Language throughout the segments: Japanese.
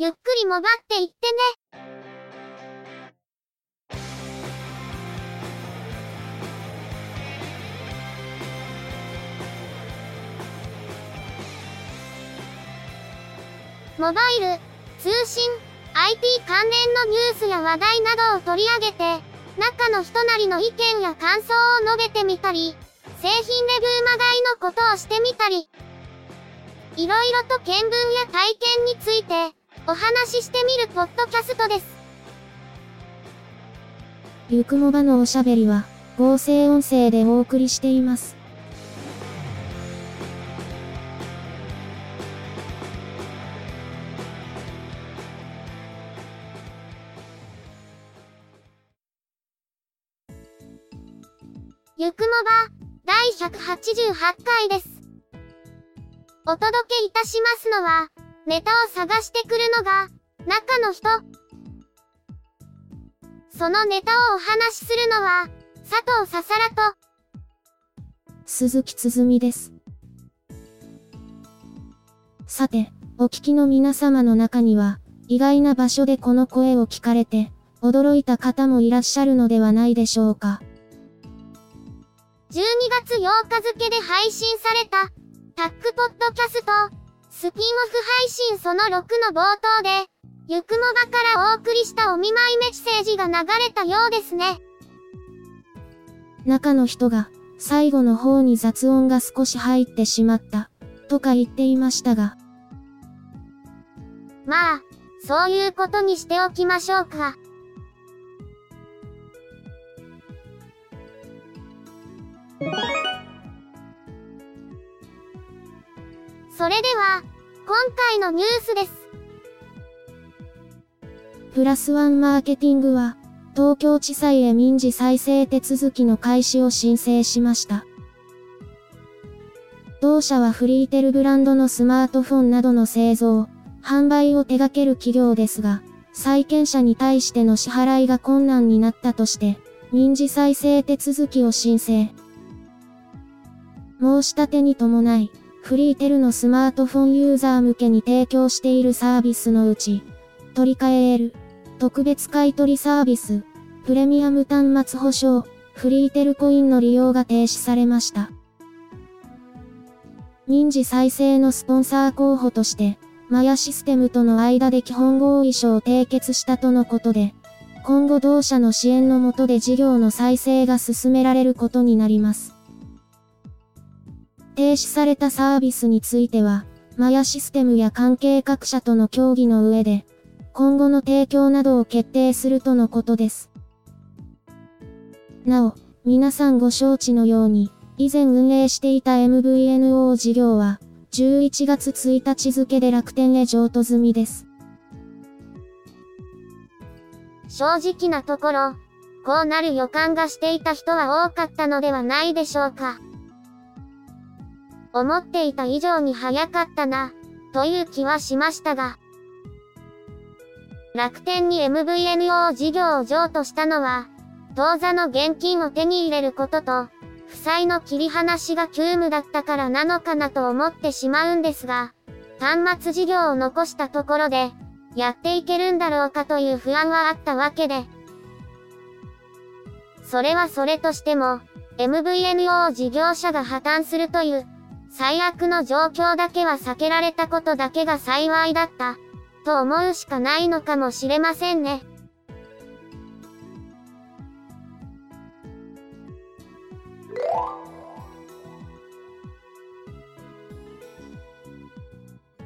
ゆっくりもばっていってね。モバイル、通信、IT 関連のニュースや話題などを取り上げて、中の人なりの意見や感想を述べてみたり、製品レビューまがいのことをしてみたり、いろいろと見聞や体験について、お話ししてみるポッドキャストです。ゆくもばのおしゃべりは、合成音声でお送りしています。ゆくもば、第188回です。お届けいたしますのは、ネタを探してくるのが、中の人。そのネタをお話しするのは、佐藤ささらと、鈴木つづみです。さて、お聞きの皆様の中には、意外な場所でこの声を聞かれて、驚いた方もいらっしゃるのではないでしょうか。12月8日付で配信された、タックポッドキャスト、スピンオフ配信その6の冒頭で、ゆくもばからお送りしたお見舞いメッセージが流れたようですね。中の人が、最後の方に雑音が少し入ってしまった、とか言っていましたが、まあ、そういうことにしておきましょうか。それでは、今回のニュースです。プラスワンマーケティングは、東京地裁へ民事再生手続きの開始を申請しました。同社はフリーテルブランドのスマートフォンなどの製造、販売を手掛ける企業ですが、債権者に対しての支払いが困難になったとして、民事再生手続きを申請。申し立てに伴い、フリーテルのスマートフォンユーザー向けに提供しているサービスのうち、取り替える、特別買取サービス、プレミアム端末保証、フリーテルコインの利用が停止されました。民事再生のスポンサー候補として、マヤシステムとの間で基本合意書を締結したとのことで、今後同社の支援の下で事業の再生が進められることになります。停止されたサービスについては、マヤシステムや関係各社との協議の上で、今後の提供などを決定するとのことです。なお、皆さんご承知のように、以前運営していた MVNO 事業は、11月1日付で楽天へ譲渡済みです。正直なところ、こうなる予感がしていた人は多かったのではないでしょうか。思っていた以上に早かったな、という気はしましたが。楽天に MVNO 事業を譲渡したのは、当座の現金を手に入れることと、負債の切り離しが急務だったからなのかなと思ってしまうんですが、端末事業を残したところで、やっていけるんだろうかという不安はあったわけで。それはそれとしても、MVNO 事業者が破綻するという、最悪の状況だけは避けられたことだけが幸いだった、と思うしかないのかもしれませんね。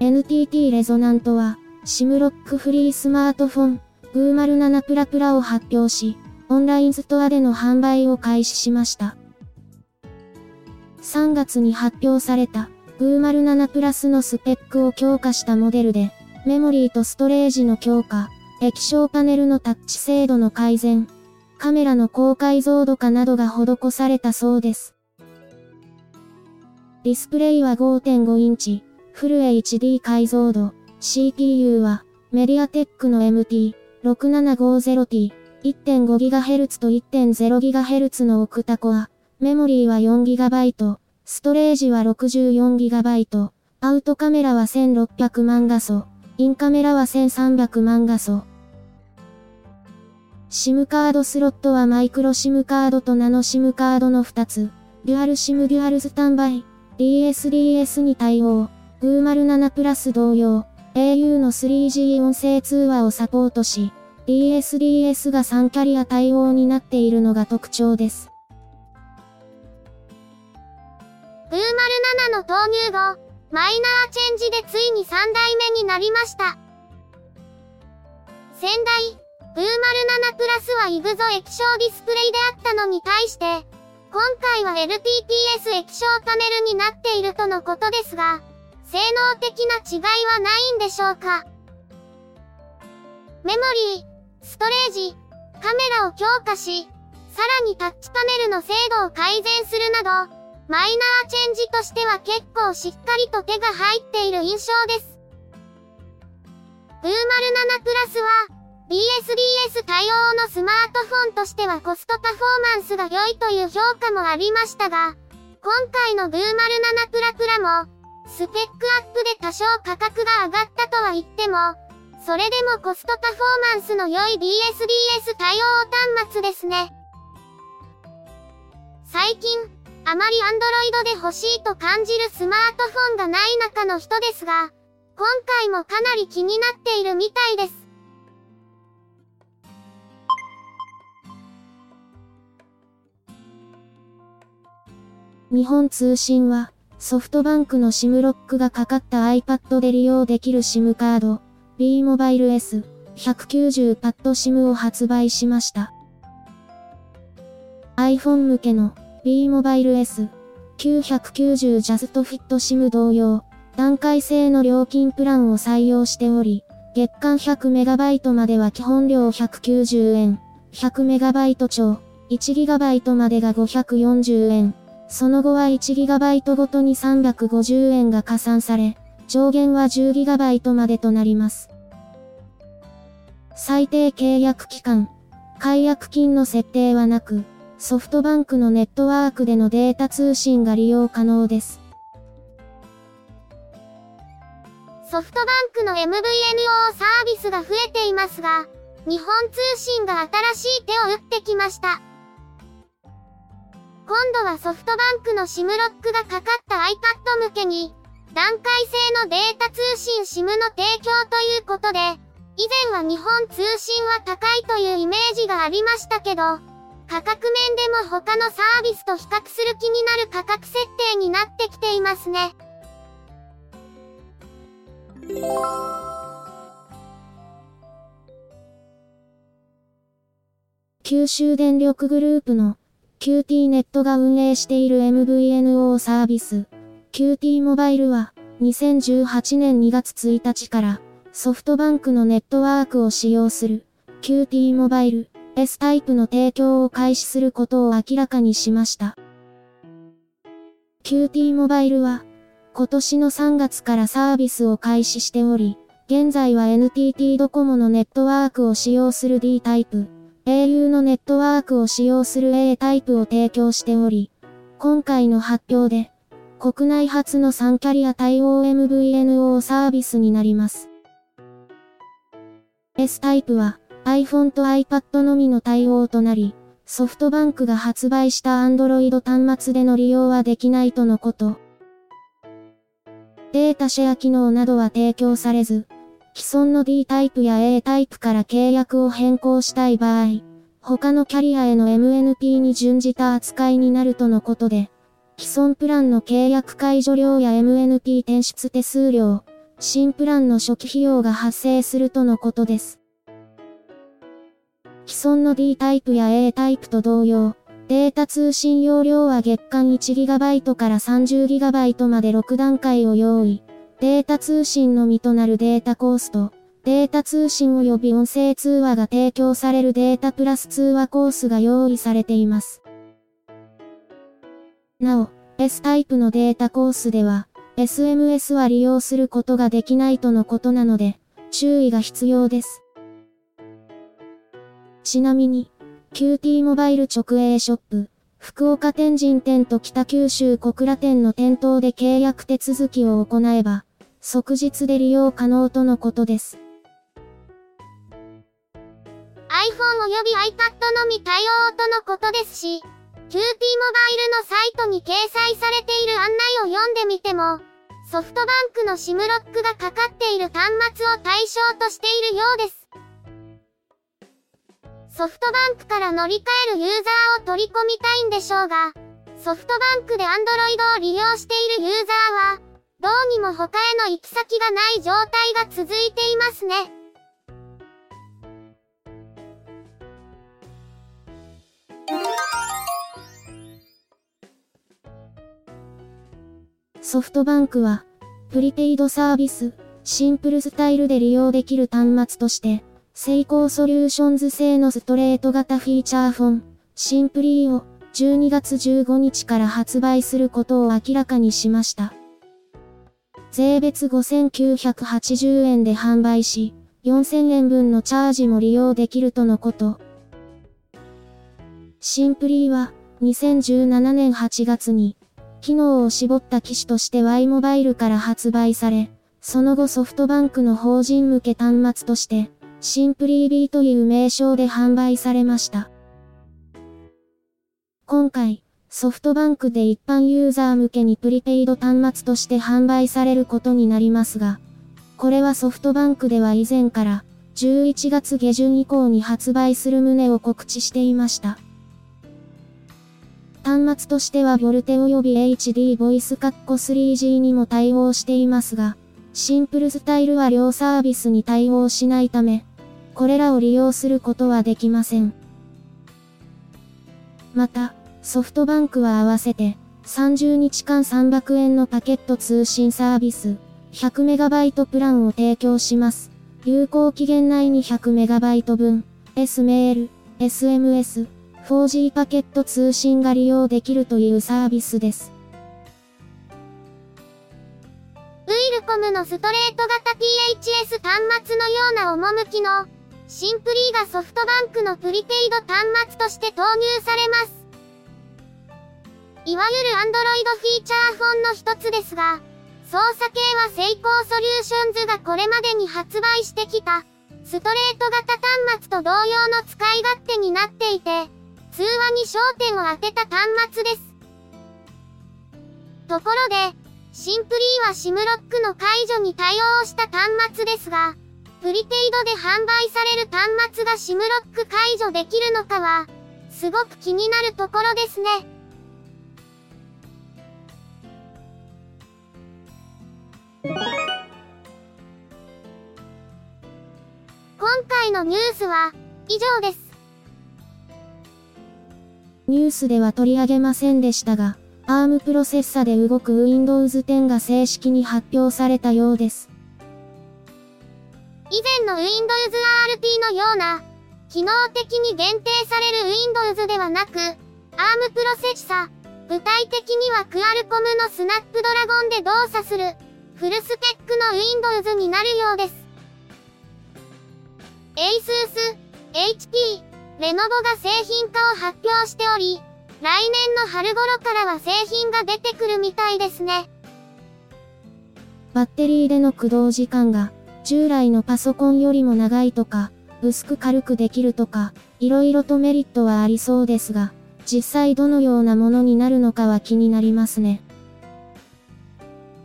NTT レゾナントは、シムロックフリースマートフォン、507プラプラを発表し、オンラインストアでの販売を開始しました。3月に発表された、507プラスのスペックを強化したモデルで、メモリーとストレージの強化、液晶パネルのタッチ精度の改善、カメラの高解像度化などが施されたそうです。ディスプレイは5.5インチ、フル HD 解像度、CPU は、メディアテックの MT6750T、1.5GHz と 1.0GHz のオクタコア、メモリーは 4GB、ストレージは 64GB、アウトカメラは1600万画素、インカメラは1300万画素。SIM カードスロットはマイクロ SIM カードとナノ SIM カードの2つ。デュアル SIM デュアルスタンバイ。DSDS に対応。507プラス同様。au の 3G 音声通話をサポートし、DSDS が3キャリア対応になっているのが特徴です。507の投入後、マイナーチェンジでついに3代目になりました。先代、507プラスはイグゾ液晶ディスプレイであったのに対して、今回は LTPS 液晶パネルになっているとのことですが、性能的な違いはないんでしょうかメモリー、ストレージ、カメラを強化し、さらにタッチパネルの精度を改善するなど、マイナーチェンジとしては結構しっかりと手が入っている印象です。507プラスは、BSDS 対応のスマートフォンとしてはコストパフォーマンスが良いという評価もありましたが、今回の507プラプラも、スペックアップで多少価格が上がったとは言っても、それでもコストパフォーマンスの良い BSDS 対応端末ですね。最近、あまり Android で欲しいと感じるスマートフォンがない中の人ですが、今回もかなり気になっているみたいです。日本通信は、ソフトバンクの SIM ロックがかかった iPad で利用できる SIM カード、B モバイル S190 パッド SIM を発売しました。iPhone 向けの B モバイル S990 ジャストフィット SIM 同様、段階制の料金プランを採用しており、月間 100MB までは基本料190円、100MB 超、1GB までが540円。その後は 1GB ごとに350円が加算され、上限は 10GB までとなります。最低契約期間、解約金の設定はなく、ソフトバンクのネットワークでのデータ通信が利用可能です。ソフトバンクの MVNO サービスが増えていますが、日本通信が新しい手を打ってきました。今度はソフトバンクの SIM ロックがかかった iPad 向けに、段階性のデータ通信 SIM の提供ということで、以前は日本通信は高いというイメージがありましたけど、価格面でも他のサービスと比較する気になる価格設定になってきていますね。九州電力グループの QT ネットが運営している MVNO サービス、QT モバイルは、2018年2月1日から、ソフトバンクのネットワークを使用する、QT モバイル、S タイプの提供を開始することを明らかにしました。QT モバイルは、今年の3月からサービスを開始しており、現在は NTT ドコモのネットワークを使用する D タイプ、au のネットワークを使用する A タイプを提供しており、今回の発表で、国内初の3キャリア対応 MVNO サービスになります。S タイプは iPhone と iPad のみの対応となり、ソフトバンクが発売した Android 端末での利用はできないとのこと。データシェア機能などは提供されず、既存の D タイプや A タイプから契約を変更したい場合、他のキャリアへの MNP に準じた扱いになるとのことで、既存プランの契約解除料や MNP 転出手数料、新プランの初期費用が発生するとのことです。既存の D タイプや A タイプと同様、データ通信容量は月間 1GB から 30GB まで6段階を用意。データ通信のみとなるデータコースト、データ通信及び音声通話が提供されるデータプラス通話コースが用意されています。なお、S タイプのデータコースでは、SMS は利用することができないとのことなので、注意が必要です。ちなみに、QT モバイル直営ショップ、福岡天神店と北九州小倉店の店頭で契約手続きを行えば、即日で利用可能とのことです。iPhone および iPad のみ対応とのことですし、QT モバイルのサイトに掲載されている案内を読んでみても、ソフトバンクの SIM ロックがかかっている端末を対象としているようです。ソフトバンクから乗り換えるユーザーを取り込みたいんでしょうが、ソフトバンクで Android を利用しているユーザーは、どうにも他への行き先がない状態が続いていますね。ソフトバンクは、プリペイドサービス、シンプルスタイルで利用できる端末として、セイコーソリューションズ製のストレート型フィーチャーフォン、シンプリーを12月15日から発売することを明らかにしました。税別5980円で販売し、4000円分のチャージも利用できるとのこと。シンプリーは、2017年8月に、機能を絞った機種として Y モバイルから発売され、その後ソフトバンクの法人向け端末として、シンプリー B という名称で販売されました。今回、ソフトバンクで一般ユーザー向けにプリペイド端末として販売されることになりますが、これはソフトバンクでは以前から、11月下旬以降に発売する旨を告知していました。端末としてはボルテ及び HD ボイス 3G にも対応していますが、シンプルスタイルは両サービスに対応しないため、これらを利用することはできません。また、ソフトバンクは合わせて、30日間300円のパケット通信サービス、100MB プランを提供します。有効期限内に 100MB 分、S メール、SMS、4G パケット通信が利用できるというサービスです。ウイルコムのストレート型 THS 端末のような趣のシンプリーがソフトバンクのプリペイド端末として投入されます。いわゆる Android フィーチャーフォンの一つですが、操作系はセイコーソリューションズがこれまでに発売してきたストレート型端末と同様の使い勝手になっていて、通話に焦点を当てた端末です。ところで、シンプリーは SIM ロックの解除に対応した端末ですが、プリペイドで販売される端末が SIM ロック解除できるのかは、すごく気になるところですね。今回のニュースは、以上です。ニュースでは取り上げませんでしたが、ARM プロセッサで動く Windows 10が正式に発表されたようです。以前の Windows RT のような、機能的に限定される Windows ではなく、ARM プロセッサ、具体的にはクアルコムのスナップドラゴンで動作する、フルスペックの Windows になるようです。ASUS、HP、レノボが製品化を発表しており、来年の春頃からは製品が出てくるみたいですね。バッテリーでの駆動時間が、従来のパソコンよりも長いとか、薄く軽くできるとか、色々とメリットはありそうですが、実際どのようなものになるのかは気になりますね。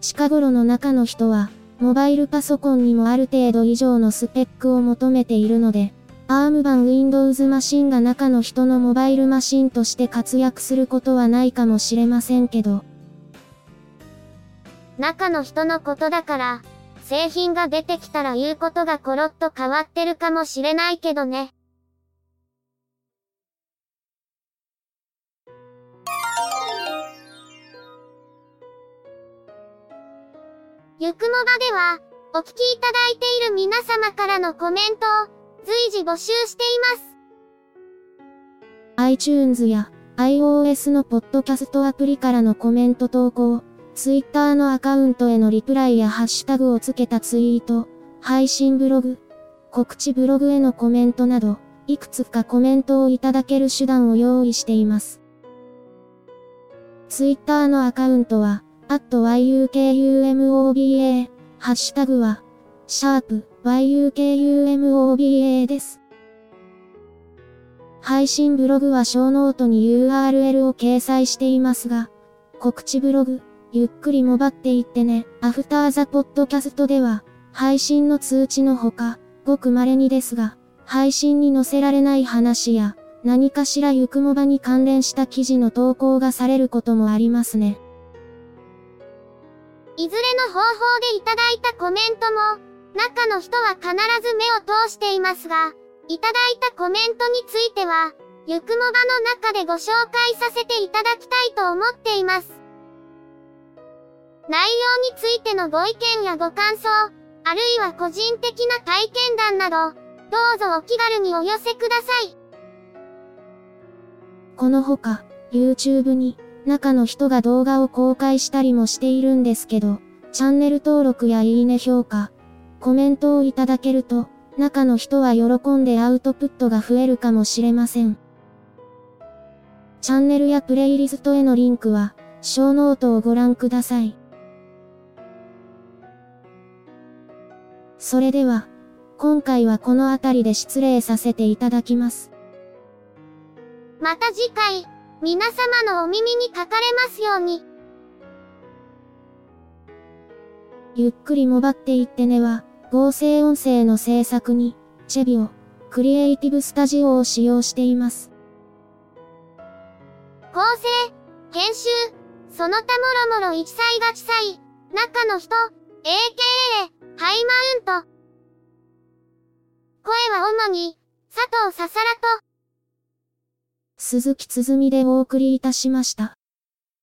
近頃の中の人は、モバイルパソコンにもある程度以上のスペックを求めているので、ARM 版 Windows マシンが中の人のモバイルマシンとして活躍することはないかもしれませんけど、中の人のことだから、製品が出てきたら言うことがコロッと変わってるかもしれないけどね。ゆくもばでは、お聞きいただいている皆様からのコメントを随時募集しています。iTunes や iOS のポッドキャストアプリからのコメント投稿、Twitter のアカウントへのリプライやハッシュタグをつけたツイート、配信ブログ、告知ブログへのコメントなど、いくつかコメントをいただける手段を用意しています。Twitter のアカウントは、アット yukumoba、ハッシュタグは、シャープ yukumoba です。配信ブログはショーノートに URL を掲載していますが、告知ブログ、ゆっくりもばっていってね、 After the Podcast では、配信の通知のほか、ごく稀にですが、配信に載せられない話や、何かしらゆくもばに関連した記事の投稿がされることもありますね。いずれの方法でいただいたコメントも、中の人は必ず目を通していますが、いただいたコメントについては、ゆくもばの中でご紹介させていただきたいと思っています。内容についてのご意見やご感想、あるいは個人的な体験談など、どうぞお気軽にお寄せください。このほか、YouTube に、中の人が動画を公開したりもしているんですけど、チャンネル登録やいいね評価、コメントをいただけると、中の人は喜んでアウトプットが増えるかもしれません。チャンネルやプレイリストへのリンクは、ショーノートをご覧ください。それでは、今回はこの辺りで失礼させていただきます。また次回、皆様のお耳にかかれますように。ゆっくりもばっていってねは、合成音声の制作に、チェビオ、クリエイティブスタジオを使用しています。構成、編集、その他もろもろ一切が地裁、中の人、AKA、ハイマウント。声は主に、佐藤ささらと、鈴木つづみでお送りいたしました。